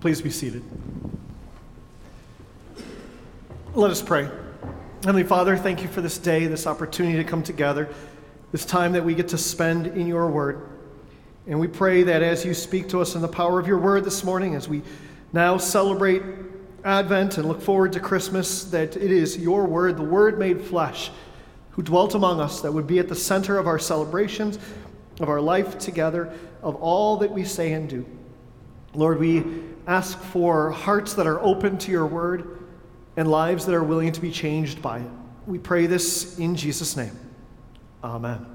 Please be seated. Let us pray. Heavenly Father, thank you for this day, this opportunity to come together, this time that we get to spend in your word. And we pray that as you speak to us in the power of your word this morning, as we now celebrate Advent and look forward to Christmas, that it is your word, the word made flesh, who dwelt among us, that would be at the center of our celebrations, of our life together, of all that we say and do. Lord, we ask for hearts that are open to your word and lives that are willing to be changed by it. We pray this in Jesus' name. Amen.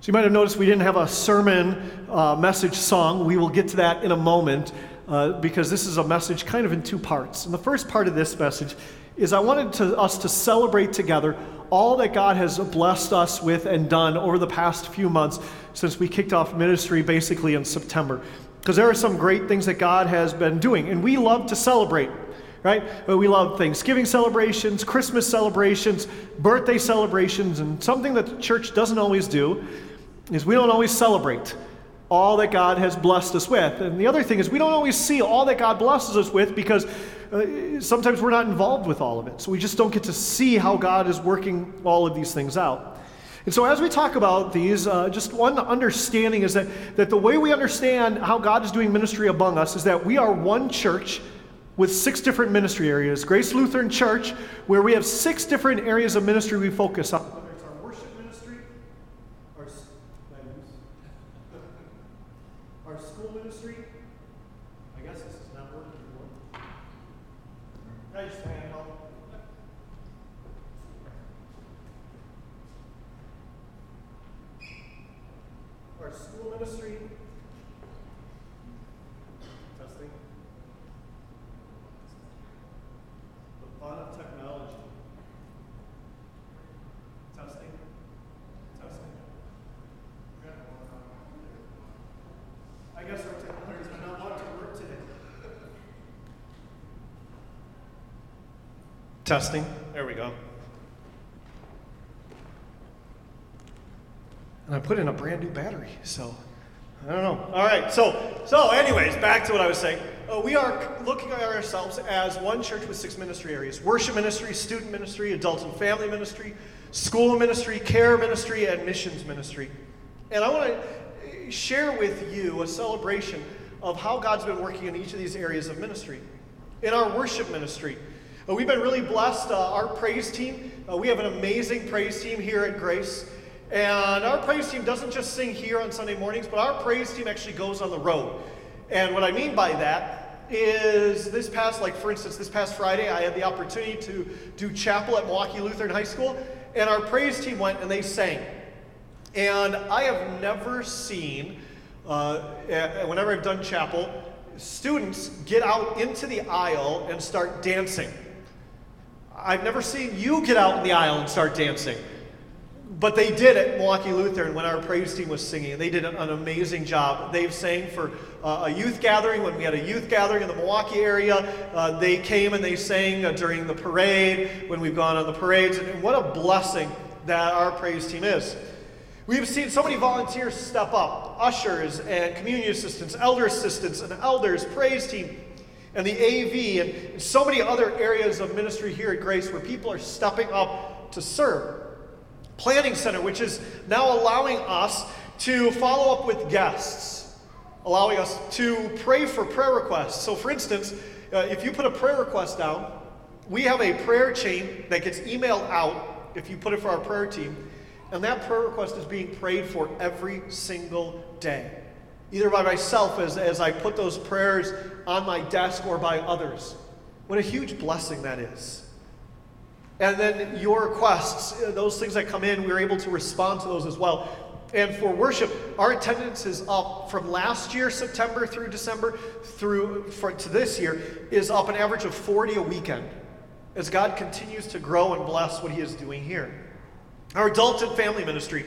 So you might have noticed we didn't have a sermon uh, message song. We will get to that in a moment uh, because this is a message kind of in two parts. And the first part of this message is I wanted to, us to celebrate together all that God has blessed us with and done over the past few months since we kicked off ministry basically in September. Because there are some great things that God has been doing, and we love to celebrate right? We love Thanksgiving celebrations, Christmas celebrations, birthday celebrations, and something that the church doesn't always do is we don't always celebrate all that God has blessed us with. And the other thing is we don't always see all that God blesses us with because uh, sometimes we're not involved with all of it. So we just don't get to see how God is working all of these things out. And so, as we talk about these, uh, just one understanding is that, that the way we understand how God is doing ministry among us is that we are one church with six different ministry areas. Grace Lutheran Church, where we have six different areas of ministry we focus on. Whether it's our worship ministry, our, our school ministry. I guess this is not working anymore. I just hand help. Our school ministry. Testing. The fun of technology. Testing. Testing. Yeah. I guess our technology does not want to work today. Testing. There we go. And I put in a brand new battery, so I don't know. All right, so so anyways, back to what I was saying. Uh, we are looking at ourselves as one church with six ministry areas: worship ministry, student ministry, adult and family ministry, school ministry, care ministry, and missions ministry. And I want to share with you a celebration of how God's been working in each of these areas of ministry. In our worship ministry, uh, we've been really blessed. Uh, our praise team, uh, we have an amazing praise team here at Grace. And our praise team doesn't just sing here on Sunday mornings, but our praise team actually goes on the road. And what I mean by that is this past, like for instance, this past Friday, I had the opportunity to do chapel at Milwaukee Lutheran High School, and our praise team went and they sang. And I have never seen, uh, whenever I've done chapel, students get out into the aisle and start dancing. I've never seen you get out in the aisle and start dancing. But they did at Milwaukee Lutheran when our praise team was singing. They did an, amazing job. They've sang for uh, a youth gathering. When we had a youth gathering in the Milwaukee area, uh, they came and they sang uh, during the parade, when we've gone on the parades. And what a blessing that our praise team is. We've seen so many volunteers step up ushers and communion assistants, elder assistants, and elders, praise team, and the AV, and so many other areas of ministry here at Grace where people are stepping up to serve. Planning Center, which is now allowing us to follow up with guests, allowing us to pray for prayer requests. So, for instance, uh, if you put a prayer request down, we have a prayer chain that gets emailed out if you put it for our prayer team, and that prayer request is being prayed for every single day, either by myself as, as I put those prayers on my desk or by others. What a huge blessing that is. And then your requests, uh, those things that come in, we're able to respond to those as well. And for worship, our attendance is up from last year, September through December, through for, to this year, is up an average of 40 a weekend as God continues to grow and bless what He is doing here. Our adult and family ministry,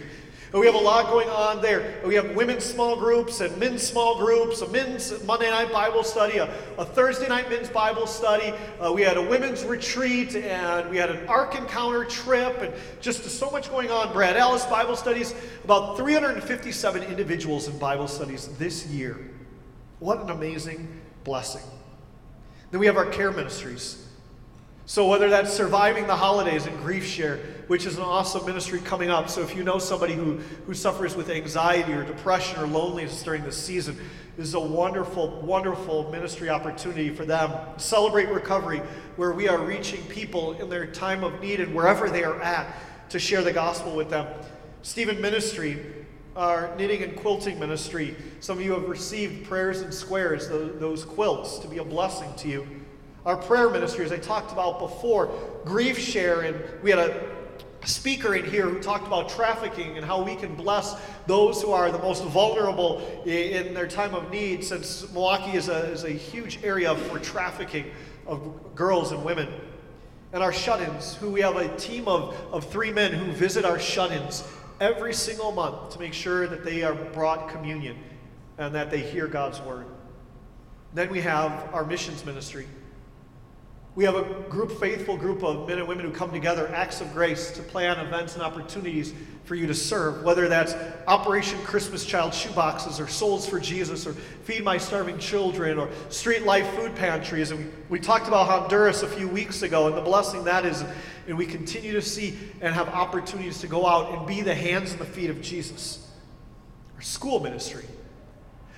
we have a lot going on there. We have women's small groups and men's small groups, a men's Monday night Bible study, a, a Thursday night men's Bible study. Uh, we had a women's retreat, and we had an Ark Encounter trip, and just so much going on. Brad Ellis Bible studies, about 357 individuals in Bible studies this year. What an amazing blessing. Then we have our care ministries. So, whether that's surviving the holidays and grief share, which is an awesome ministry coming up. So, if you know somebody who, who suffers with anxiety or depression or loneliness during this season, this is a wonderful, wonderful ministry opportunity for them. Celebrate Recovery, where we are reaching people in their time of need and wherever they are at to share the gospel with them. Stephen Ministry, our knitting and quilting ministry. Some of you have received prayers and squares, those, those quilts, to be a blessing to you. Our prayer ministry, as I talked about before, grief share, and we had a speaker in here who talked about trafficking and how we can bless those who are the most vulnerable in their time of need, since Milwaukee is a, is a huge area for trafficking of girls and women. And our shut ins, who we have a team of, of three men who visit our shut ins every single month to make sure that they are brought communion and that they hear God's word. Then we have our missions ministry. We have a group, faithful group of men and women who come together, acts of grace, to plan events and opportunities for you to serve, whether that's Operation Christmas Child shoeboxes or Souls for Jesus or Feed My Starving Children or Street Life Food Pantries. And we, we talked about Honduras a few weeks ago and the blessing that is. And we continue to see and have opportunities to go out and be the hands and the feet of Jesus. Our school ministry.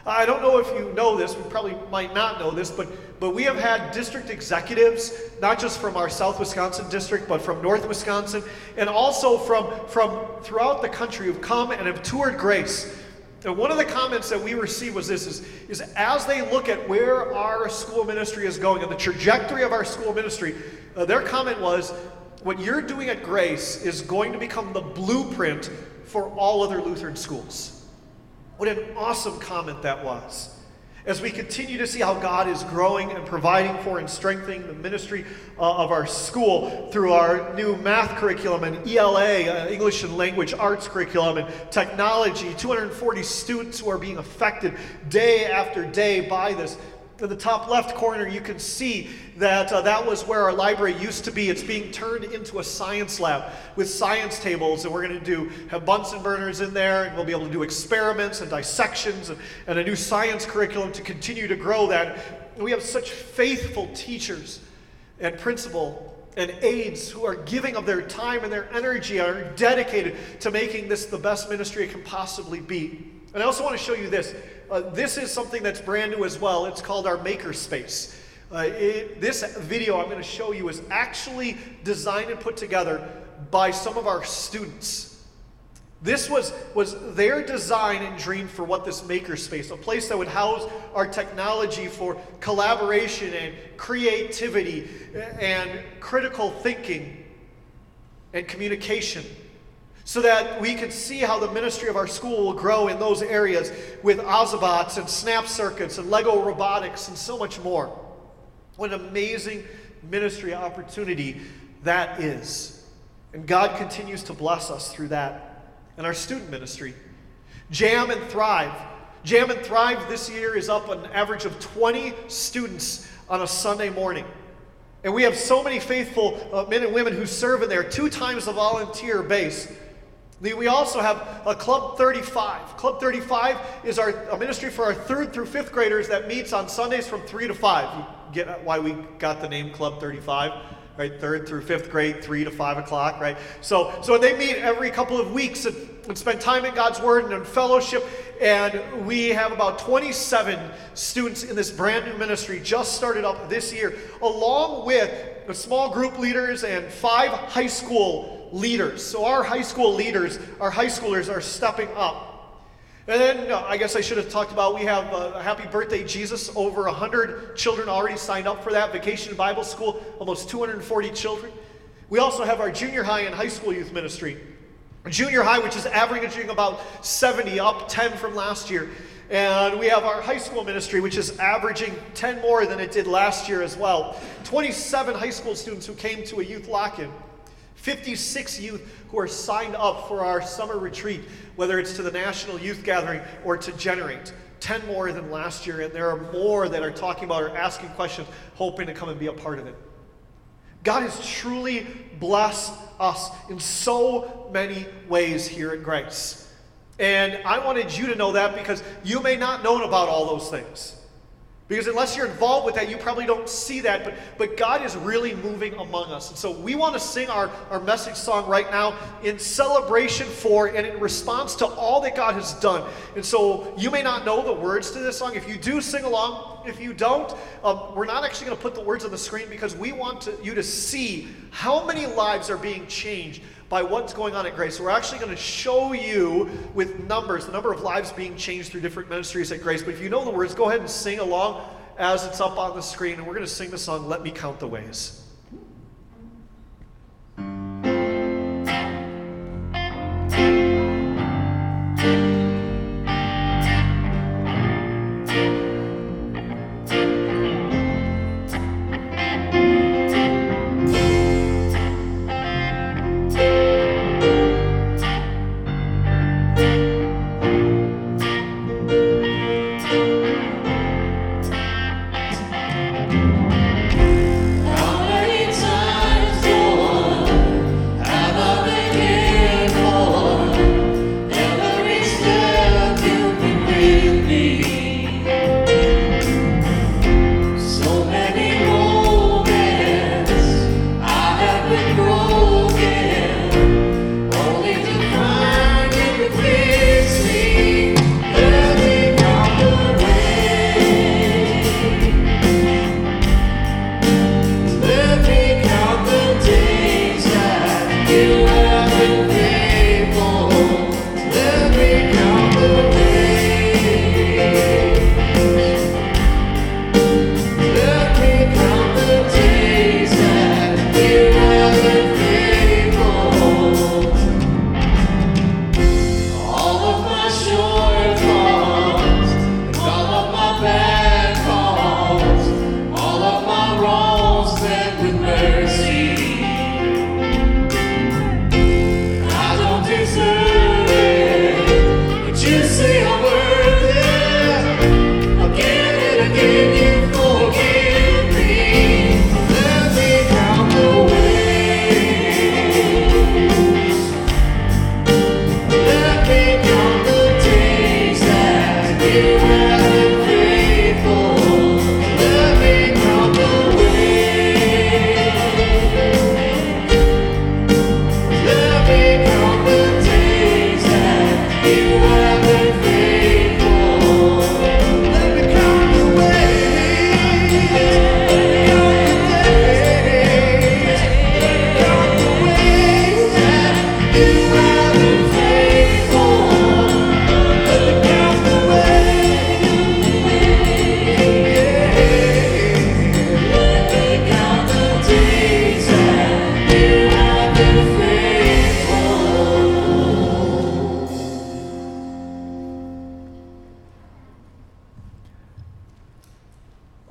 I don't know if you know this, we probably might not know this, but, but we have had district executives, not just from our South Wisconsin district, but from North Wisconsin, and also from, from throughout the country who've come and have toured Grace. And one of the comments that we received was this is, is as they look at where our school ministry is going and the trajectory of our school ministry, uh, their comment was, what you're doing at Grace is going to become the blueprint for all other Lutheran schools. What an awesome comment that was. As we continue to see how God is growing and providing for and strengthening the ministry uh, of our school through our new math curriculum and ELA, uh, English and Language Arts curriculum, and technology, 240 students who are being affected day after day by this in the top left corner, you can see that uh, that was where our library used to be. It's being turned into a science lab with science tables, and we're going to do have Bunsen burners in there, and we'll be able to do experiments and dissections and, and a new science curriculum to continue to grow that. And we have such faithful teachers and principal and aides who are giving of their time and their energy, and are dedicated to making this the best ministry it can possibly be. And I also want to show you this. Uh, this is something that's brand new as well. It's called our Makerspace. Uh, it, this video I'm going to show you is actually designed and put together by some of our students. This was, was their design and dream for what this makerspace, a place that would house our technology for collaboration and creativity and critical thinking and communication so that we can see how the ministry of our school will grow in those areas with Ozobots and Snap Circuits and Lego Robotics and so much more. What an amazing ministry opportunity that is. And God continues to bless us through that. And our student ministry. Jam and Thrive. Jam and Thrive this year is up an average of 20 students on a Sunday morning. And we have so many faithful uh, men and women who serve in there, two times the volunteer base. We also have a Club 35. Club 35 is our a ministry for our third through fifth graders that meets on Sundays from 3 to 5. You get why we got the name Club 35? Right, third through fifth grade, 3 to 5 o'clock, right? So, so they meet every couple of weeks and, and spend time in God's Word and in fellowship. And we have about 27 students in this brand new ministry just started up this year, along with the small group leaders and five high school leaders. So our high school leaders, our high schoolers are stepping up. And then no, I guess I should have talked about we have uh, a Happy Birthday Jesus. Over 100 children already signed up for that. Vacation Bible School, almost 240 children. We also have our junior high and high school youth ministry. Junior high, which is averaging about 70, up 10 from last year. And we have our high school ministry, which is averaging 10 more than it did last year as well. 27 high school students who came to a youth lock in. 56 youth who are signed up for our summer retreat, whether it's to the National Youth Gathering or to Generate. 10 more than last year, and there are more that are talking about or asking questions, hoping to come and be a part of it. God has truly blessed us in so many ways here at Grace. And I wanted you to know that because you may not know about all those things. Because unless you're involved with that, you probably don't see that. But, but God is really moving among us. And so we want to sing our, our message song right now in celebration for and in response to all that God has done. And so you may not know the words to this song. If you do, sing along. If you don't, um, we're not actually going to put the words on the screen because we want to, you to see how many lives are being changed by what's going on at Grace. We're actually going to show you with numbers, the number of lives being changed through different ministries at Grace. But if you know the words, go ahead and sing along as it's up on the screen. And we're going to sing the song, Let Me Count the Ways.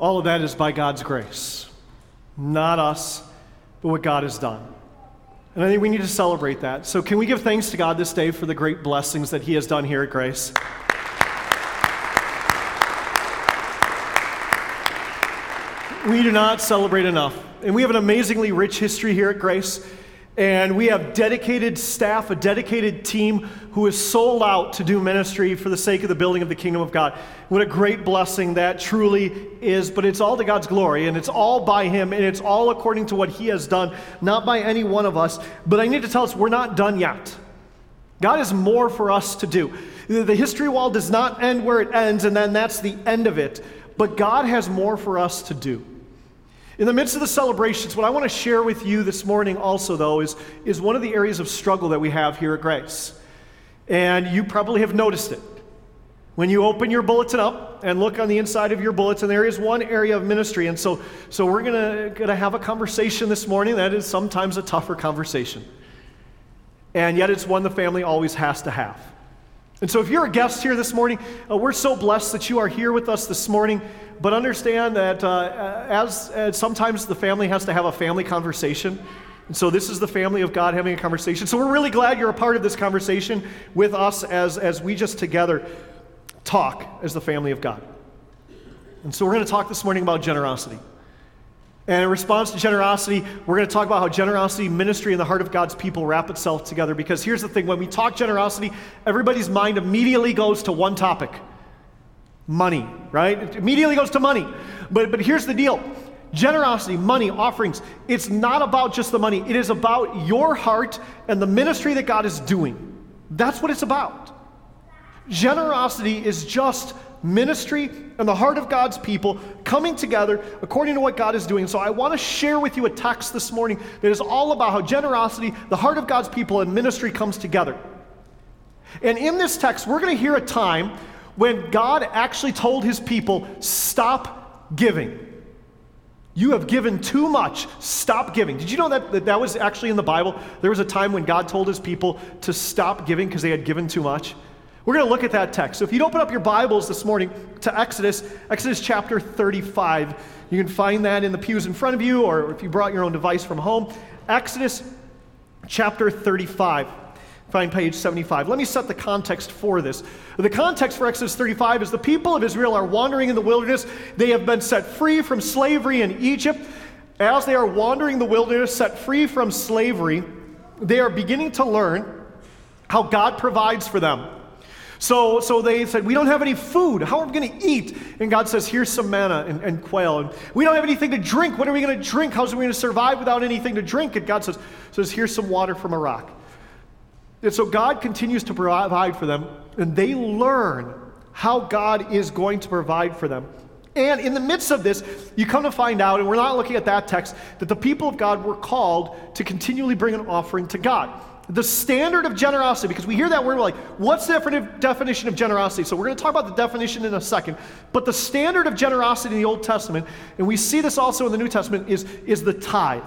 All of that is by God's grace, not us, but what God has done. And I think we need to celebrate that. So, can we give thanks to God this day for the great blessings that He has done here at Grace? We do not celebrate enough. And we have an amazingly rich history here at Grace. And we have dedicated staff, a dedicated team who is sold out to do ministry for the sake of the building of the kingdom of God. What a great blessing that truly is. But it's all to God's glory, and it's all by Him, and it's all according to what He has done, not by any one of us. But I need to tell us we're not done yet. God has more for us to do. The history wall does not end where it ends, and then that's the end of it. But God has more for us to do. In the midst of the celebrations, what I want to share with you this morning also, though, is, is one of the areas of struggle that we have here at Grace. And you probably have noticed it. When you open your bulletin up and look on the inside of your bulletin, there is one area of ministry. And so, so we're going to have a conversation this morning that is sometimes a tougher conversation. And yet it's one the family always has to have. And so, if you're a guest here this morning, uh, we're so blessed that you are here with us this morning. But understand that uh, as, as, sometimes the family has to have a family conversation. And so, this is the family of God having a conversation. So, we're really glad you're a part of this conversation with us as, as we just together talk as the family of God. And so, we're going to talk this morning about generosity. And in response to generosity, we're going to talk about how generosity, ministry, and the heart of God's people wrap itself together. Because here's the thing when we talk generosity, everybody's mind immediately goes to one topic Money, right? It immediately goes to money. But, but here's the deal generosity, money, offerings, it's not about just the money. It is about your heart and the ministry that God is doing. That's what it's about. Generosity is just ministry and the heart of God's people coming together according to what God is doing. So I want to share with you a text this morning that is all about how generosity, the heart of God's people, and ministry comes together. And in this text, we're going to hear a time when God actually told his people, Stop giving. You have given too much. Stop giving. Did you know that, that that was actually in the Bible? There was a time when God told his people to stop giving because they had given too much. We're going to look at that text. So if you'd open up your Bibles this morning to Exodus, Exodus chapter 35, you can find that in the pews in front of you, or if you brought your own device from home. Exodus chapter 35. Find page 75. Let me set the context for this. The context for Exodus 35 is the people of Israel are wandering in the wilderness. They have been set free from slavery in Egypt. As they are wandering the wilderness, set free from slavery, they are beginning to learn how God provides for them. So, so they said, We don't have any food. How are we going to eat? And God says, Here's some manna and, and quail. And we don't have anything to drink. What are we going to drink? How's we going to survive without anything to drink? And God says, says Here's some water from a rock. And so God continues to provide for them, and they learn how God is going to provide for them. And in the midst of this, you come to find out, and we're not looking at that text, that the people of God were called to continually bring an offering to God. The standard of generosity, because we hear that word, we're like, what's the definition of generosity? So we're going to talk about the definition in a second. But the standard of generosity in the Old Testament, and we see this also in the New Testament, is, is the tithe.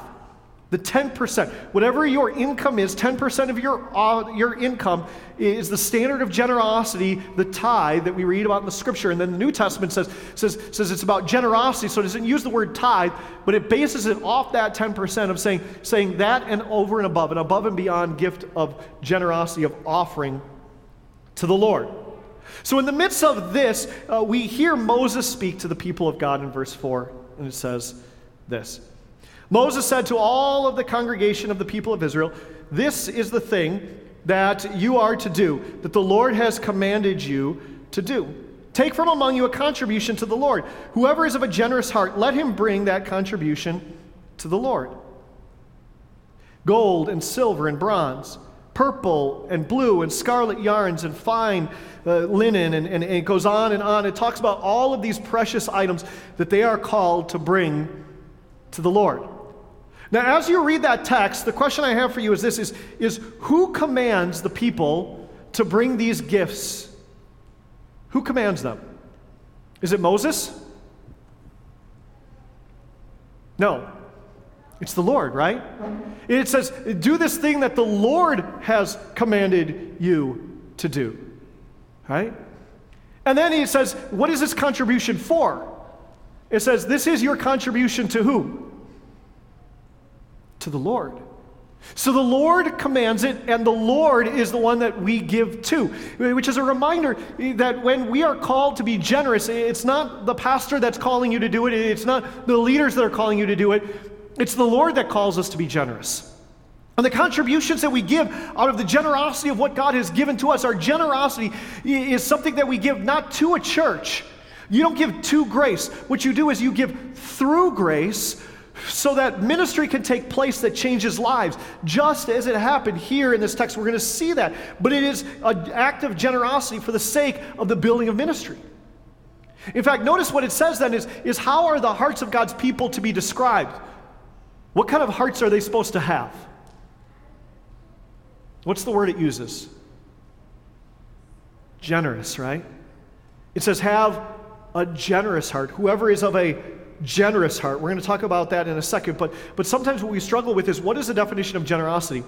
The 10%. Whatever your income is, 10% of your, uh, your income is the standard of generosity, the tithe that we read about in the scripture. And then the New Testament says, says, says it's about generosity, so it doesn't use the word tithe, but it bases it off that 10% of saying, saying that and over and above, an above and beyond gift of generosity, of offering to the Lord. So in the midst of this, uh, we hear Moses speak to the people of God in verse 4, and it says this. Moses said to all of the congregation of the people of Israel, This is the thing that you are to do, that the Lord has commanded you to do. Take from among you a contribution to the Lord. Whoever is of a generous heart, let him bring that contribution to the Lord. Gold and silver and bronze, purple and blue and scarlet yarns and fine uh, linen, and, and, and it goes on and on. It talks about all of these precious items that they are called to bring to the Lord. Now, as you read that text, the question I have for you is this is, is who commands the people to bring these gifts? Who commands them? Is it Moses? No. It's the Lord, right? It says, do this thing that the Lord has commanded you to do. Right? And then he says, what is this contribution for? It says, this is your contribution to who? To the Lord. So the Lord commands it, and the Lord is the one that we give to, which is a reminder that when we are called to be generous, it's not the pastor that's calling you to do it, it's not the leaders that are calling you to do it, it's the Lord that calls us to be generous. And the contributions that we give out of the generosity of what God has given to us, our generosity is something that we give not to a church. You don't give to grace. What you do is you give through grace so that ministry can take place that changes lives. Just as it happened here in this text, we're going to see that. But it is an act of generosity for the sake of the building of ministry. In fact, notice what it says then is, is how are the hearts of God's people to be described? What kind of hearts are they supposed to have? What's the word it uses? Generous, right? It says, have a generous heart. Whoever is of a generous heart. We're going to talk about that in a second, but, but sometimes what we struggle with is what is the definition of generosity?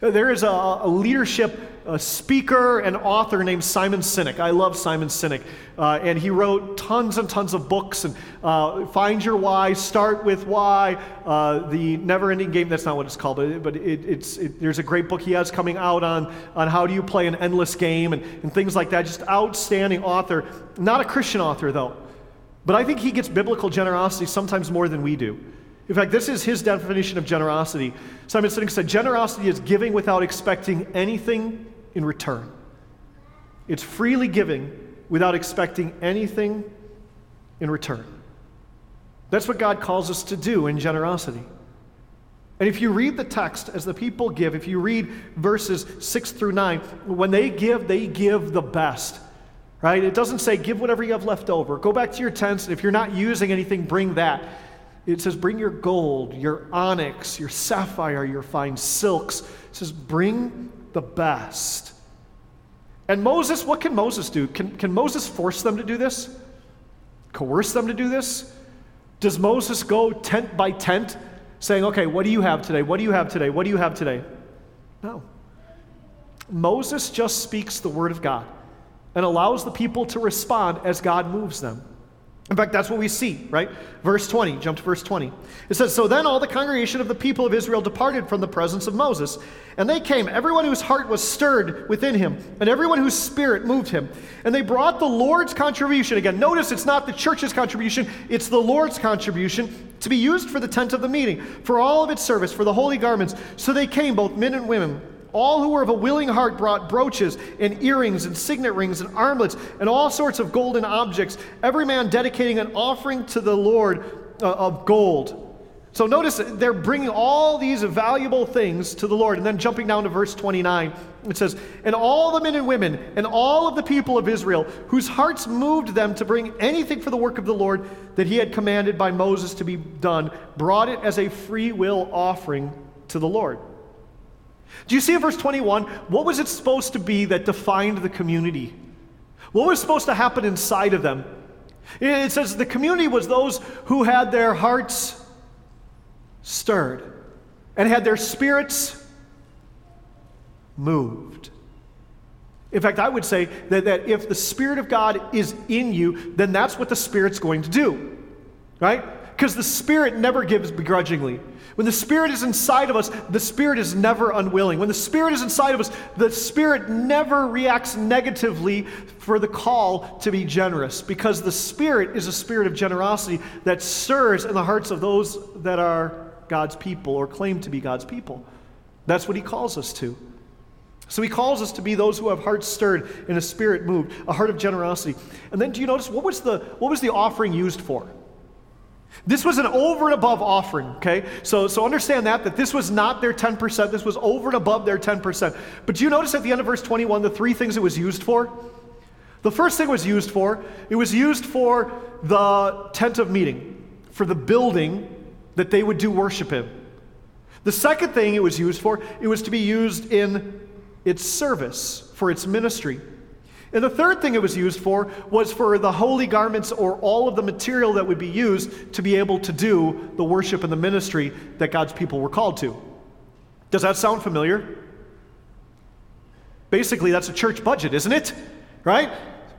There is a, a leadership a speaker and author named Simon Sinek. I love Simon Sinek. Uh, and he wrote tons and tons of books. And uh, Find Your Why, Start with Why, uh, The Never Ending Game. That's not what it's called, but, but it, it's, it, there's a great book he has coming out on, on how do you play an endless game and, and things like that. Just outstanding author. Not a Christian author, though. But I think he gets biblical generosity sometimes more than we do. In fact, this is his definition of generosity. Simon Sinek said, Generosity is giving without expecting anything in return. It's freely giving without expecting anything in return. That's what God calls us to do in generosity. And if you read the text as the people give, if you read verses 6 through 9, when they give, they give the best. Right? It doesn't say give whatever you have left over. Go back to your tents. If you're not using anything, bring that. It says bring your gold, your onyx, your sapphire, your fine silks. It says bring the best. And Moses, what can Moses do? Can, can Moses force them to do this? Coerce them to do this? Does Moses go tent by tent saying, okay, what do you have today? What do you have today? What do you have today? No. Moses just speaks the word of God and allows the people to respond as God moves them. In fact, that's what we see, right? Verse 20, jump to verse 20. It says, So then all the congregation of the people of Israel departed from the presence of Moses. And they came, everyone whose heart was stirred within him, and everyone whose spirit moved him. And they brought the Lord's contribution. Again, notice it's not the church's contribution, it's the Lord's contribution to be used for the tent of the meeting, for all of its service, for the holy garments. So they came, both men and women all who were of a willing heart brought brooches and earrings and signet rings and armlets and all sorts of golden objects, every man dedicating an offering to the Lord uh, of gold. So notice they're bringing all these valuable things to the Lord. And then jumping down to verse 29, it says, And all the men and women and all of the people of Israel, whose hearts moved them to bring anything for the work of the Lord that he had commanded by Moses to be done, brought it as a free will offering to the Lord. Do you see in verse 21? What was it supposed to be that defined the community? What was supposed to happen inside of them? It says the community was those who had their hearts stirred and had their spirits moved. In fact, I would say that, that if the Spirit of God is in you, then that's what the Spirit's going to do. Right? Because the Spirit never gives begrudgingly. When the Spirit is inside of us, the Spirit is never unwilling. When the Spirit is inside of us, the Spirit never reacts negatively for the call to be generous because the Spirit is a spirit of generosity that stirs in the hearts of those that are God's people or claim to be God's people. That's what He calls us to. So he calls us to be those who have hearts stirred and a spirit moved, a heart of generosity. And then do you notice what was the what was the offering used for? This was an over and above offering, okay? So, so understand that, that this was not their 10%, this was over and above their 10%. But do you notice at the end of verse 21 the three things it was used for? The first thing it was used for, it was used for the tent of meeting, for the building that they would do worship in. The second thing it was used for, it was to be used in its service, for its ministry. And the third thing it was used for was for the holy garments or all of the material that would be used to be able to do the worship and the ministry that God's people were called to. Does that sound familiar? Basically, that's a church budget, isn't it? Right?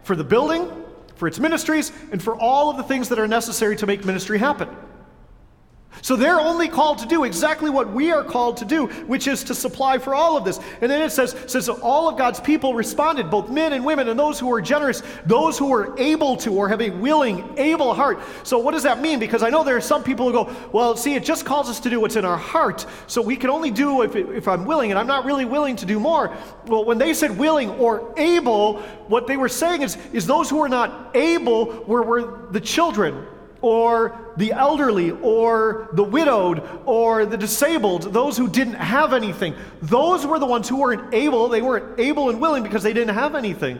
For the building, for its ministries, and for all of the things that are necessary to make ministry happen. So they're only called to do exactly what we are called to do, which is to supply for all of this. And then it says, says all of God's people responded, both men and women, and those who were generous, those who were able to or have a willing, able heart. So what does that mean? Because I know there are some people who go, well, see, it just calls us to do what's in our heart. So we can only do if, if I'm willing, and I'm not really willing to do more. Well, when they said willing or able, what they were saying is, is those who were not able were, were the children or the elderly or the widowed or the disabled, those who didn't have anything. Those were the ones who weren't able. They weren't able and willing because they didn't have anything.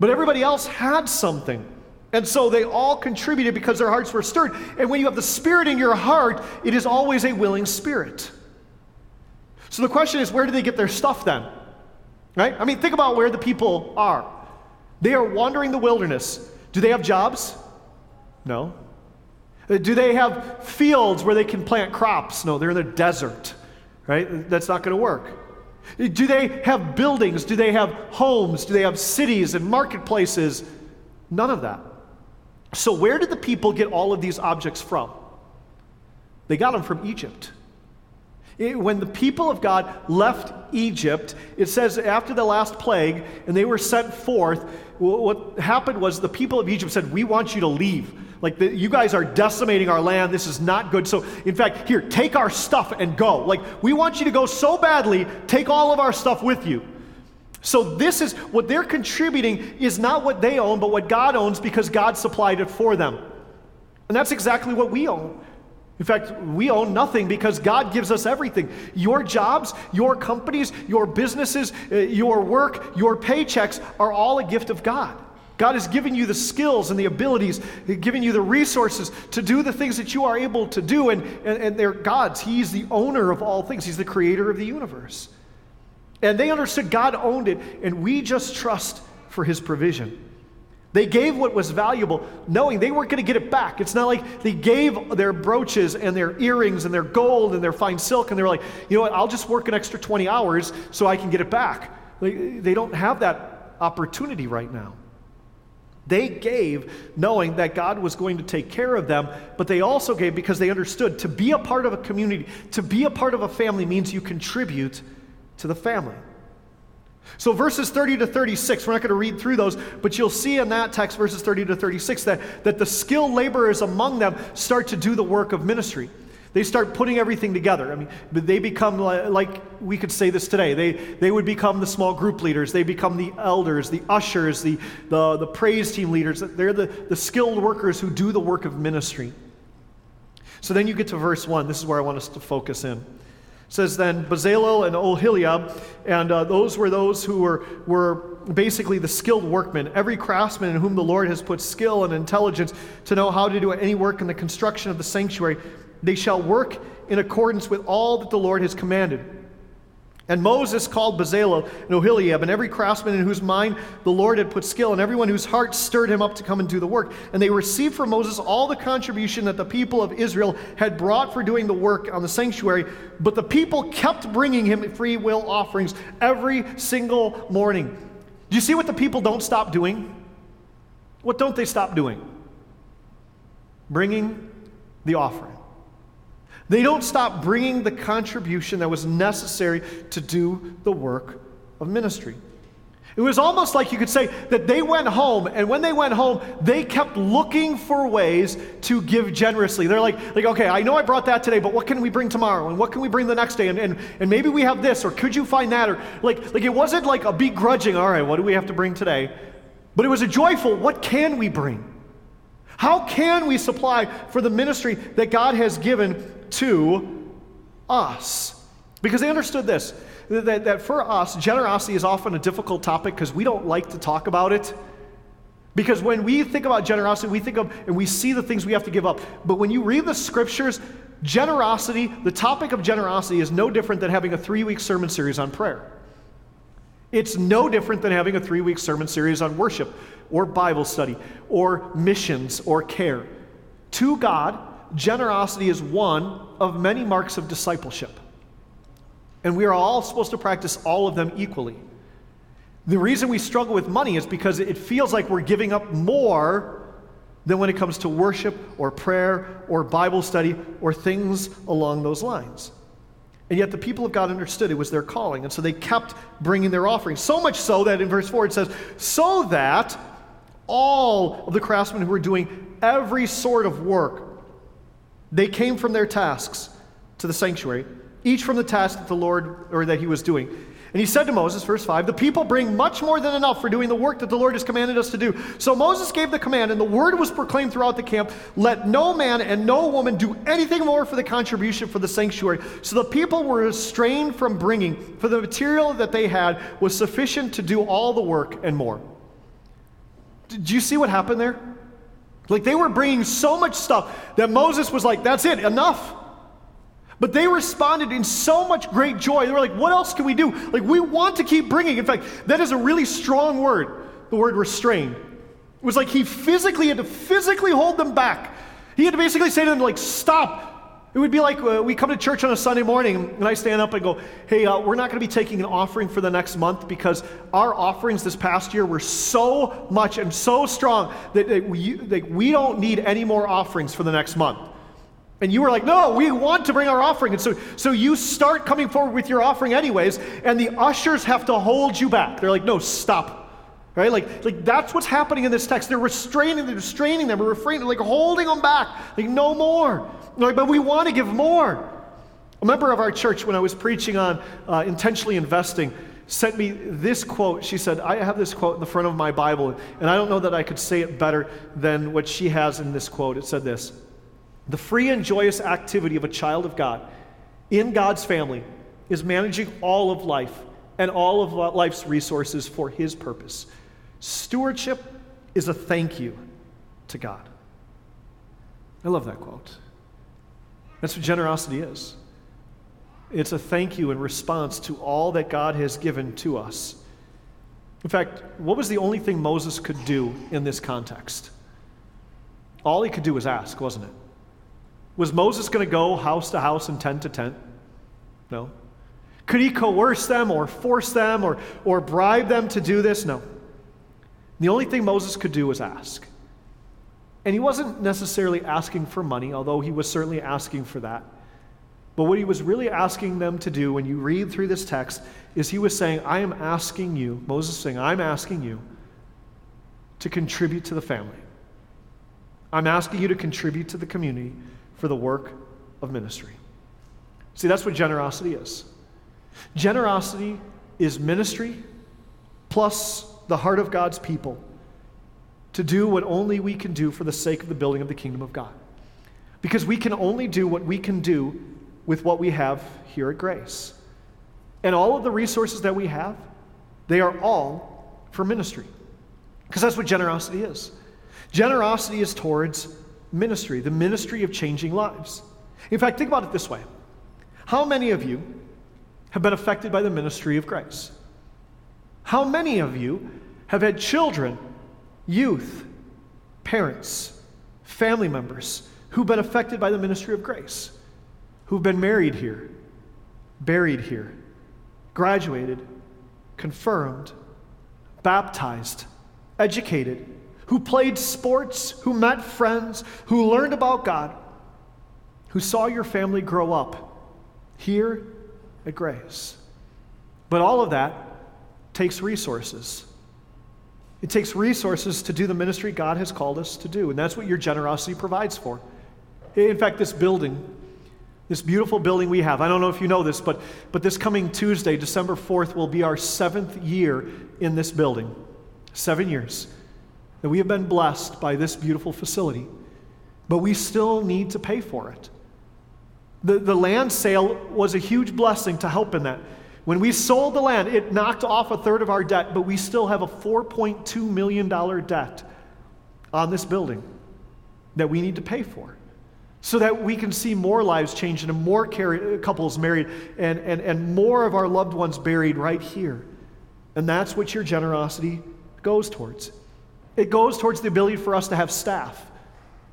But everybody else had something. And so they all contributed because their hearts were stirred. And when you have the Spirit in your heart, it is always a willing spirit. So the question is, where do they get their stuff then? Right? I mean, think about where the people are. They are wandering the wilderness. Do they have jobs? No. Uh, do they have fields where they can plant crops? No, they're in the desert, right? That's not going to work. Do they have buildings? Do they have homes? Do they have cities and marketplaces? None of that. So, where did the people get all of these objects from? They got them from Egypt. When the people of God left Egypt, it says after the last plague, and they were sent forth, what happened was the people of Egypt said, We want you to leave. Like, the, you guys are decimating our land. This is not good. So, in fact, here, take our stuff and go. Like, we want you to go so badly, take all of our stuff with you. So, this is what they're contributing is not what they own, but what God owns because God supplied it for them. And that's exactly what we own. In fact, we own nothing because God gives us everything. Your jobs, your companies, your businesses, uh, your work, your paychecks are all a gift of God. God has given you the skills and the abilities, given you the resources to do the things that you are able to do, and, and, and they're God's. He's the owner of all things, He's the creator of the universe. And they understood God owned it, and we just trust for His provision. They gave what was valuable, knowing they weren't going to get it back. It's not like they gave their brooches and their earrings and their gold and their fine silk, and they were like, you know what, I'll just work an extra 20 hours so I can get it back. they don't have that opportunity right now. They gave knowing that God was going to take care of them, but they also gave because they understood to be a part of a community, to be a part of a family means you contribute to the family. So, verses 30 to 36, we're not going to read through those, but you'll see in that text, verses 30 to 36, that, that the skilled laborers among them start to do the work of ministry. They start putting everything together. I mean, they become like we could say this today. They, they would become the small group leaders. They become the elders, the ushers, the, the, the praise team leaders. They're the, the skilled workers who do the work of ministry. So then you get to verse 1. This is where I want us to focus in. Says then Bezalel and Oholiab, and uh, those were those who were, were basically the skilled workmen, every craftsman in whom the Lord has put skill and intelligence to know how to do any work in the construction of the sanctuary. They shall work in accordance with all that the Lord has commanded. And Moses called Bezalel and Oholiab, and every craftsman in whose mind the Lord had put skill, and everyone whose heart stirred him up to come and do the work. And they received from Moses all the contribution that the people of Israel had brought for doing the work on the sanctuary. But the people kept bringing him free will offerings every single morning. Do you see what the people don't stop doing? What don't they stop doing? Bringing the offering. They don't stop bringing the contribution that was necessary to do the work of ministry. It was almost like you could say that they went home, and when they went home, they kept looking for ways to give generously. They're like, like okay, I know I brought that today, but what can we bring tomorrow? And what can we bring the next day? And, and, and maybe we have this, or could you find that? Or like, like it wasn't like a begrudging, all right, what do we have to bring today? But it was a joyful, what can we bring? How can we supply for the ministry that God has given to us. Because they understood this that, that for us, generosity is often a difficult topic because we don't like to talk about it. Because when we think about generosity, we think of and we see the things we have to give up. But when you read the scriptures, generosity, the topic of generosity is no different than having a three week sermon series on prayer. It's no different than having a three week sermon series on worship or Bible study or missions or care. To God, generosity is one of many marks of discipleship. And we are all supposed to practice all of them equally. The reason we struggle with money is because it feels like we're giving up more than when it comes to worship or prayer or Bible study or things along those lines. And yet the people of God understood it was their calling, and so they kept bringing their offerings. So much so that in verse 4 it says, So that all of the craftsmen who were doing every sort of work they came from their tasks to the sanctuary, each from the task that the Lord or that he was doing. And he said to Moses, verse 5, The people bring much more than enough for doing the work that the Lord has commanded us to do. So Moses gave the command, and the word was proclaimed throughout the camp let no man and no woman do anything more for the contribution for the sanctuary. So the people were restrained from bringing, for the material that they had was sufficient to do all the work and more. Did you see what happened there? Like they were bringing so much stuff that Moses was like, that's it, enough. But they responded in so much great joy. They were like, what else can we do? Like, we want to keep bringing. In fact, that is a really strong word, the word restrained. It was like he physically had to physically hold them back. He had to basically say to them, like, stop, it would be like uh, we come to church on a Sunday morning and I stand up and go, Hey, uh, we're not going to be taking an offering for the next month because our offerings this past year were so much and so strong that, that, we, that we don't need any more offerings for the next month. And you were like, No, we want to bring our offering. And so, so you start coming forward with your offering anyways, and the ushers have to hold you back. They're like, No, stop. Right? Like, like that's what's happening in this text. They're restraining, them, they're restraining them, they're refraining, like holding them back. Like, no more. Like, but we want to give more. A member of our church, when I was preaching on uh, intentionally investing, sent me this quote. She said, I have this quote in the front of my Bible, and I don't know that I could say it better than what she has in this quote. It said this The free and joyous activity of a child of God in God's family is managing all of life and all of life's resources for His purpose. Stewardship is a thank you to God. I love that quote. That's what generosity is. It's a thank you in response to all that God has given to us. In fact, what was the only thing Moses could do in this context? All he could do was ask, wasn't it? Was Moses going to go house to house and tent to tent? No. Could he coerce them or force them or, or bribe them to do this? No. The only thing Moses could do was ask. And he wasn't necessarily asking for money, although he was certainly asking for that. But what he was really asking them to do when you read through this text is he was saying, I am asking you, Moses saying, I'm asking you to contribute to the family. I'm asking you to contribute to the community for the work of ministry. See, that's what generosity is. Generosity is ministry plus the heart of God's people to do what only we can do for the sake of the building of the kingdom of God. Because we can only do what we can do with what we have here at Grace. And all of the resources that we have, they are all for ministry. Because that's what generosity is. Generosity is towards ministry, the ministry of changing lives. In fact, think about it this way How many of you have been affected by the ministry of grace? How many of you have had children, youth, parents, family members who've been affected by the ministry of grace? who've been married here, buried here, graduated, confirmed, baptized, educated, who played sports, who met friends, who learned about God, who saw your family grow up here at Grace. But all of that takes resources. It takes resources to do the ministry God has called us to do, and that's what your generosity provides for. In fact, this building this beautiful building we have. I don't know if you know this, but, but this coming Tuesday, December 4th, will be our seventh year in this building. Seven years. And we have been blessed by this beautiful facility. But we still need to pay for it. The, the land sale was a huge blessing to help in that. When we sold the land, it knocked off a third of our debt, but we still have a $4.2 million debt on this building that we need to pay for so that we can see more lives changed and more couples married and, and, and more of our loved ones buried right here. And that's what your generosity goes towards. It goes towards the ability for us to have staff,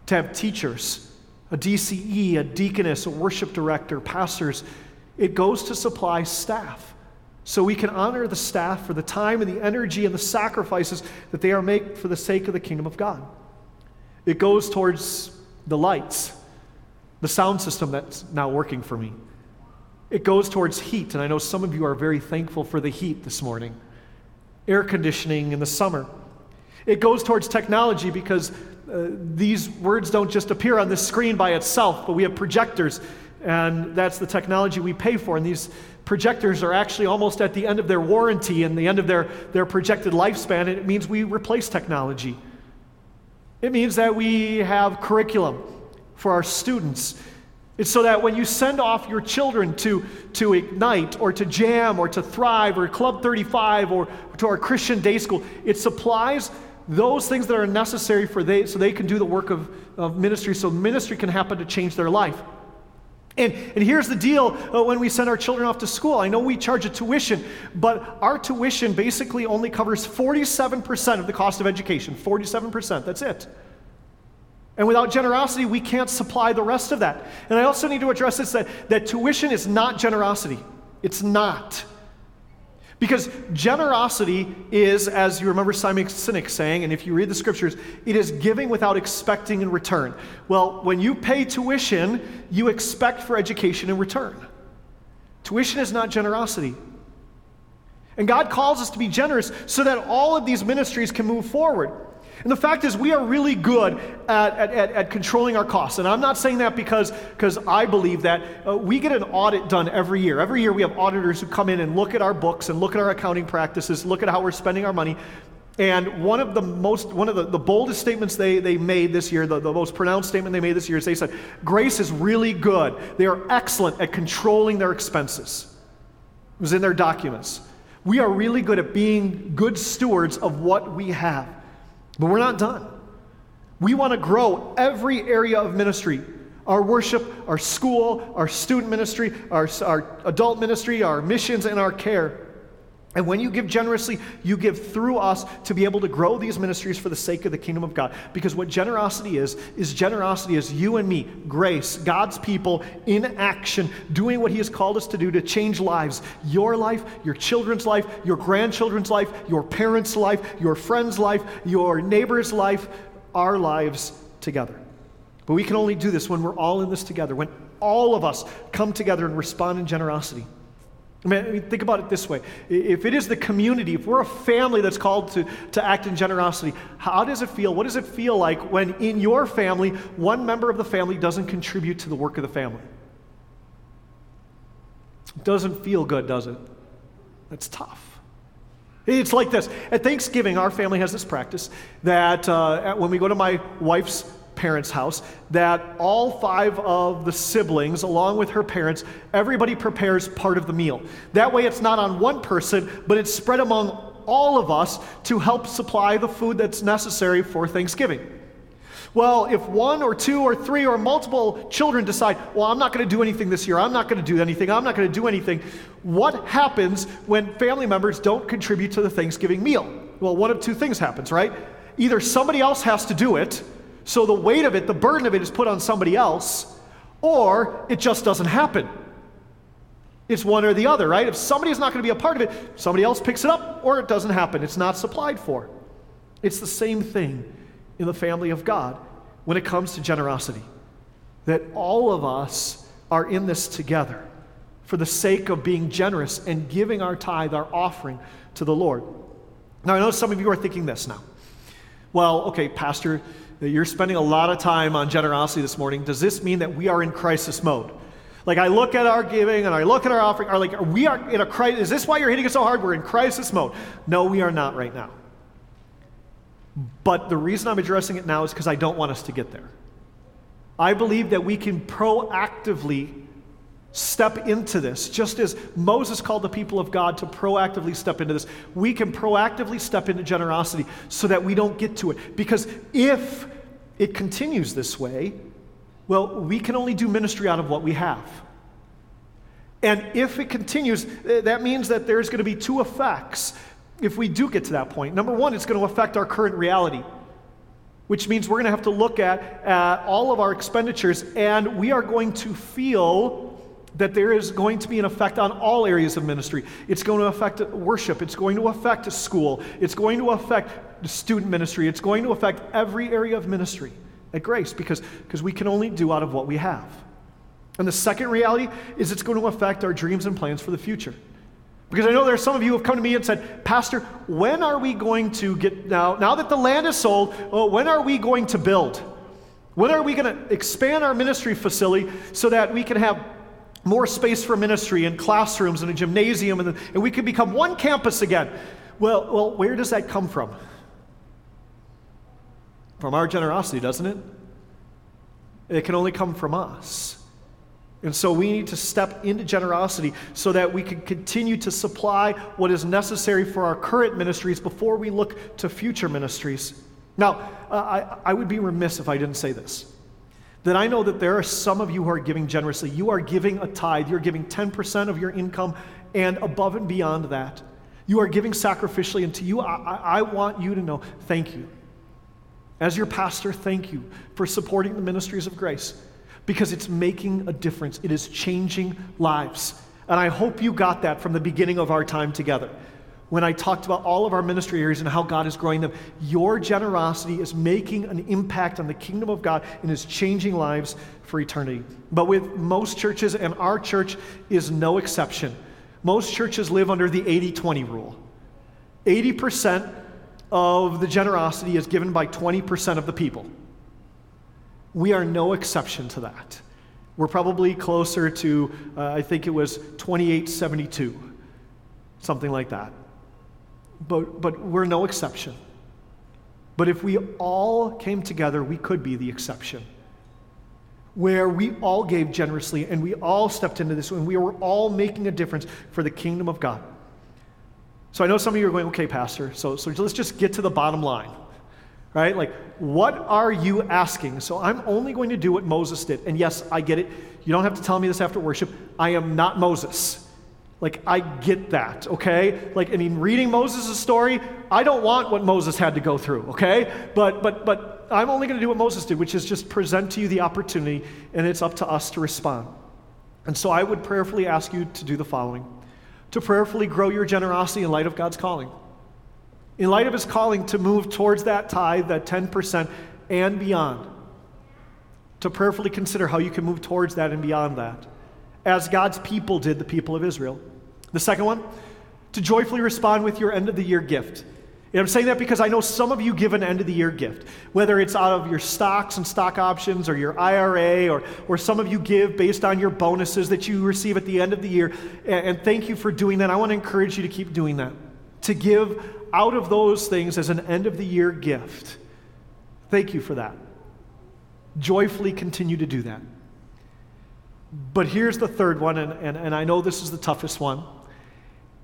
to have teachers, a DCE, a deaconess, a worship director, pastors. It goes to supply staff so we can honor the staff for the time and the energy and the sacrifices that they are making for the sake of the kingdom of God. It goes towards the lights the sound system that's now working for me. It goes towards heat, and I know some of you are very thankful for the heat this morning. Air conditioning in the summer. It goes towards technology because uh, these words don't just appear on this screen by itself, but we have projectors, and that's the technology we pay for. And these projectors are actually almost at the end of their warranty and the end of their, their projected lifespan, and it means we replace technology. It means that we have curriculum for our students. It's so that when you send off your children to, to Ignite or to Jam or to Thrive or Club 35 or to our Christian day school, it supplies those things that are necessary for they so they can do the work of, of ministry so ministry can happen to change their life. And, and here's the deal uh, when we send our children off to school. I know we charge a tuition, but our tuition basically only covers 47% of the cost of education. 47%, that's it. And without generosity, we can't supply the rest of that. And I also need to address this that, that tuition is not generosity. It's not. Because generosity is, as you remember Simon Sinek saying, and if you read the scriptures, it is giving without expecting in return. Well, when you pay tuition, you expect for education in return. Tuition is not generosity. And God calls us to be generous so that all of these ministries can move forward. And the fact is, we are really good at, at, at, at controlling our costs. And I'm not saying that because, I believe that. Uh, we get an audit done every year. Every year, we have auditors who come in and look at our books and look at our accounting practices, look at how we're spending our money. And one of the most, one of the, the boldest statements they, they made this year, the, the most pronounced statement they made this year is they said, Grace is really good. They are excellent at controlling their expenses. It was in their documents. We are really good at being good stewards of what we have. But we're not done. We want to grow every area of ministry our worship, our school, our student ministry, our, our adult ministry, our missions, and our care. And when you give generously, you give through us to be able to grow these ministries for the sake of the kingdom of God. Because what generosity is, is generosity is you and me, grace, God's people in action, doing what He has called us to do to change lives your life, your children's life, your grandchildren's life, your parents' life, your friend's life, your neighbor's life, our lives together. But we can only do this when we're all in this together, when all of us come together and respond in generosity. I mean, think about it this way. If it is the community, if we're a family that's called to, to act in generosity, how does it feel? What does it feel like when in your family, one member of the family doesn't contribute to the work of the family? It doesn't feel good, does it? That's tough. It's like this. At Thanksgiving, our family has this practice that uh, when we go to my wife's parents' house that all five of the siblings, along with her parents, everybody prepares part of the meal. That way, it's not on one person, but it's spread among all of us to help supply the food that's necessary for Thanksgiving. Well, if one or two or three or multiple children decide, well, I'm not going to do anything this year, I'm not going to do anything, I'm not going to do anything, what happens when family members don't contribute to the Thanksgiving meal? Well, one of two things happens, right? Either somebody else has to do it, so the weight of it, the burden of it is put on somebody else, or it just doesn't happen. It's one or the other, right? If somebody is not going to be a part of it, somebody else picks it up, or it doesn't happen. It's not supplied for. It's the same thing in the family of God when it comes to generosity. That all of us are in this together for the sake of being generous and giving our tithe, our offering to the Lord. Now, I know some of you are thinking this now. Well, okay, Pastor, that you're spending a lot of time on generosity this morning, does this mean that we are in crisis mode? Like I look at our giving and I look at our offering, are like are we are in a crisis. Is this why you're hitting us so hard? We're in crisis mode. No, we are not right now. But the reason I'm addressing it now is because I don't want us to get there. I believe that we can proactively step into this. Just as Moses called the people of God to proactively step into this, we can proactively step into generosity so that we don't get to it. Because if it continues this way, well, we can only do ministry out of what we have. And if it continues, eh, that means that there's going to be two effects if we do get to that point. Number one, it's going to affect our current reality which means we're going to have to look at, at all of our expenditures and we are going to feel that there is going to be an effect on all areas of ministry. It's going to affect worship, it's going to affect school, it's going to affect student ministry, it's going to affect every area of ministry at Grace because, because we can only do out of what we have. And the second reality is it's going to affect our dreams and plans for the future. Because I know there are some of you who have come to me and said, Pastor, when are we going to get now, now that the land is sold, oh, when are we going to build? When are we going to expand our ministry facility so that we can have more space for ministry and classrooms and a gymnasium, and, and we could become one campus again. Well, well, where does that come from? From our generosity, doesn't it? It can only come from us. And so we need to step into generosity so that we can continue to supply what is necessary for our current ministries before we look to future ministries. Now, uh, I, I would be remiss if I didn't say this that I know that there are some of you who are giving generously. You are giving a tithe, you're giving 10% of your income and above and beyond that. You are giving sacrificially, and to you, I, I want you to know thank you. As your pastor, thank you for supporting the ministries of grace because it's making a difference. It is changing lives. And I hope you got that from the beginning of our time together when I talked about all of our ministry areas and how God is growing them. Your generosity is making an impact on the kingdom of God and is changing lives for eternity. But with most churches, and our church is no exception, most churches live under the 80 20 rule. 80% of the generosity is given by 20% of the people. We are no exception to that. We're probably closer to, uh, I think it was 2872, something like that. But, but we're no exception. But if we all came together, we could be the exception. Where we all gave generously and we all stepped into this and we were all making a difference for the kingdom of God. So I know some of you are going, okay, Pastor, so, so let's just get to the bottom line right? Like, what are you asking? So I'm only going to do what Moses did. And yes, I get it. You don't have to tell me this after worship. I am not Moses. Like, I get that, okay? Like, I mean, reading Moses' story, I don't want what Moses had to go through, okay? But, but, but I'm only going to do what Moses did, which is just present to you the opportunity, and it's up to us to respond. And so I would prayerfully ask you to do the following to prayerfully grow your generosity in light of God's calling in light of his calling to move towards that tithe, that 10%, and beyond, to prayerfully consider how you can move towards that and beyond that, as God's people did the people of Israel. The second one, to joyfully respond with your end of the year gift. And I'm saying that because I know some of you give an end of the year gift, whether it's out of your stocks and stock options or your IRA, or, or some of you give based on your bonuses that you receive at the end of the year. And, and thank you for doing that. I want to encourage you to keep doing that, to give out of those things as an end of the year gift. Thank you for that. Joyfully continue to do that. But here's the third one, and, and, and I know this is the toughest one.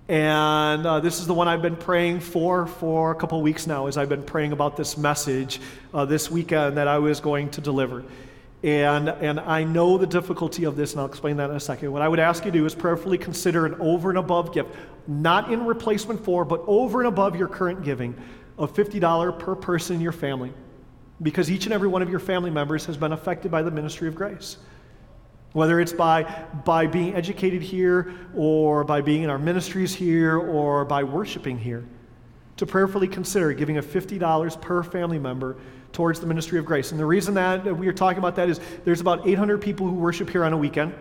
And uh, this is the one I've been praying for for a couple weeks now, as I've been praying about this message uh, this weekend that I was going to deliver. And, and I know the difficulty of this, and I'll explain that in a second. What I would ask you to do is prayerfully consider an over and above gift, not in replacement for, but over and above your current giving of $50 per person in your family, because each and every one of your family members has been affected by the ministry of grace. Whether it's by, by being educated here, or by being in our ministries here, or by worshiping here, to prayerfully consider giving a $50 per family member towards the ministry of grace. And the reason that we are talking about that is there's about 800 people who worship here on a weekend,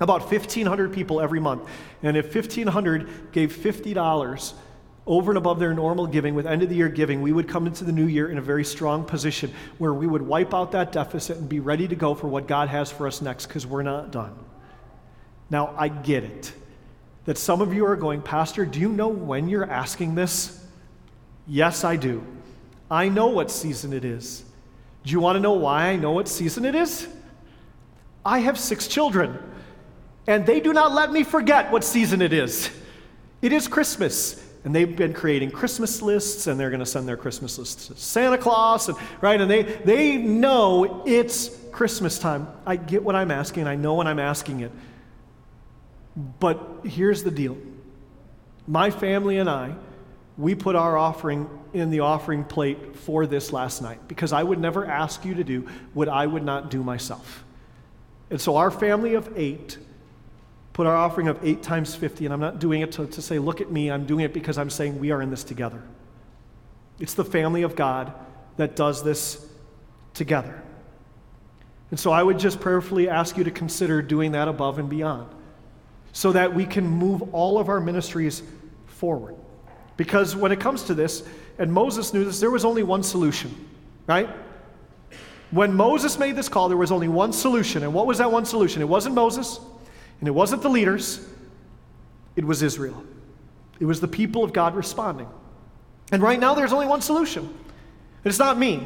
about 1,500 people every month. And if 1,500 gave $50 over and above their normal giving with end of the year giving, we would come into the new year in a very strong position where we would wipe out that deficit and be ready to go for what God has for us next because we're not done. Now, I get it that some of you are going, Pastor, do you know when you're asking this? Yes, I do. I know what season it is. Do you want to know why I know what season it is? I have six children, and they do not let me forget what season it is. It is Christmas, and they've been creating Christmas lists, and they're going to send their Christmas lists to Santa Claus, and, right? And they, they know it's Christmas time. I get what I'm asking, I know when I'm asking it. But here's the deal my family and I, we put our offering in the offering plate for this last night because I would never ask you to do what I would not do myself. And so our family of eight put our offering of eight times 50, and I'm not doing it to, to say, look at me, I'm doing it because I'm saying we are in this together. It's the family of God that does this together. And so I would just prayerfully ask you to consider doing that above and beyond so that we can move all of our ministries forward. Because when it comes to this, and Moses knew this, there was only one solution, right? When Moses made this call, there was only one solution. And what was that one solution? It wasn't Moses, and it wasn't the leaders, it was Israel. It was the people of God responding. And right now, there's only one solution. It's not me,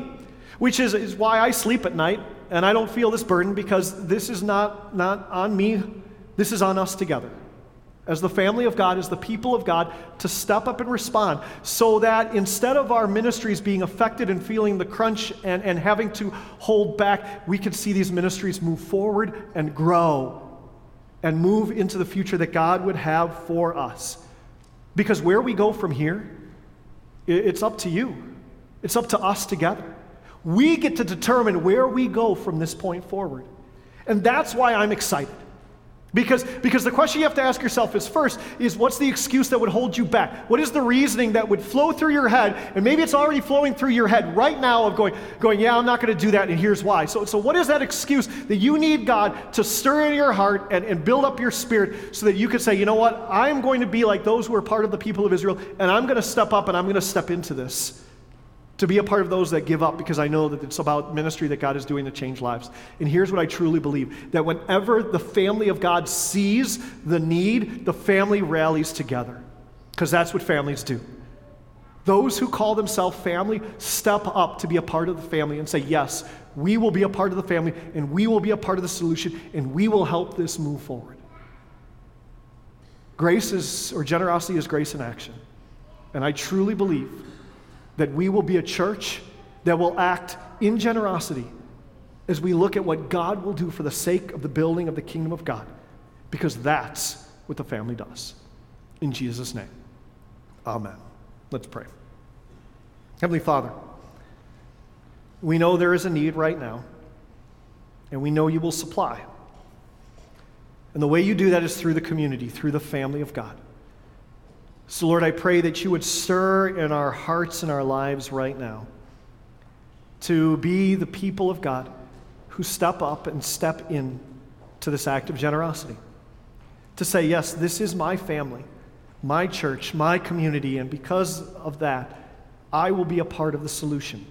which is, is why I sleep at night and I don't feel this burden because this is not, not on me, this is on us together as the family of God, as the people of God, to step up and respond so that instead of our ministries being affected and feeling the crunch and, and having to hold back, we can see these ministries move forward and grow and move into the future that God would have for us. Because where we go from here, it's up to you, it's up to us together. We get to determine where we go from this point forward. And that's why I'm excited. Because, because the question you have to ask yourself is first is what's the excuse that would hold you back? What is the reasoning that would flow through your head? And maybe it's already flowing through your head right now of going, going yeah, I'm not going to do that, and here's why. So, so what is that excuse that you need God to stir in your heart and, and build up your spirit so that you could say, you know what, I'm going to be like those who are part of the people of Israel, and I'm going to step up and I'm going to step into this to be a part of those that give up because I know that it's about ministry that God is doing to change lives. And here's what I truly believe that whenever the family of God sees the need, the family rallies together because that's what families do. Those who call themselves family step up to be a part of the family and say, Yes, we will be a part of the family and we will be a part of the solution and we will help this move forward. Grace is, or generosity is grace in action. And I truly believe that we will be a church that will act in generosity as we look at what God will do for the sake of the building of the kingdom of God, because that's what the family does. In Jesus' name, amen. Let's pray. Heavenly Father, we know there is a need right now, and we know you will supply. And the way you do that is through the community, through the family of God. So, Lord, I pray that you would stir in our hearts and our lives right now to be the people of God who step up and step in to this act of generosity. To say, yes, this is my family, my church, my community, and because of that, I will be a part of the solution.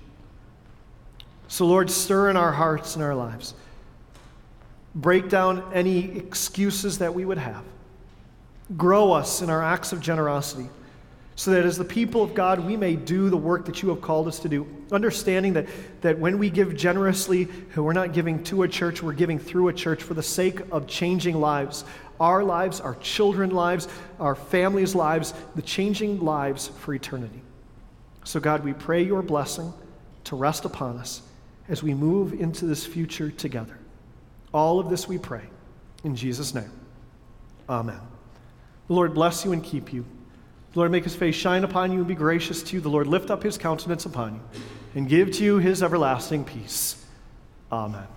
So, Lord, stir in our hearts and our lives. Break down any excuses that we would have Grow us in our acts of generosity so that as the people of God, we may do the work that you have called us to do. Understanding that, that when we give generously, we're not giving to a church, we're giving through a church for the sake of changing lives. Our lives, our children's lives, our families' lives, the changing lives for eternity. So, God, we pray your blessing to rest upon us as we move into this future together. All of this we pray. In Jesus' name, amen. The Lord bless you and keep you. The Lord make his face shine upon you and be gracious to you. The Lord lift up his countenance upon you and give to you his everlasting peace. Amen.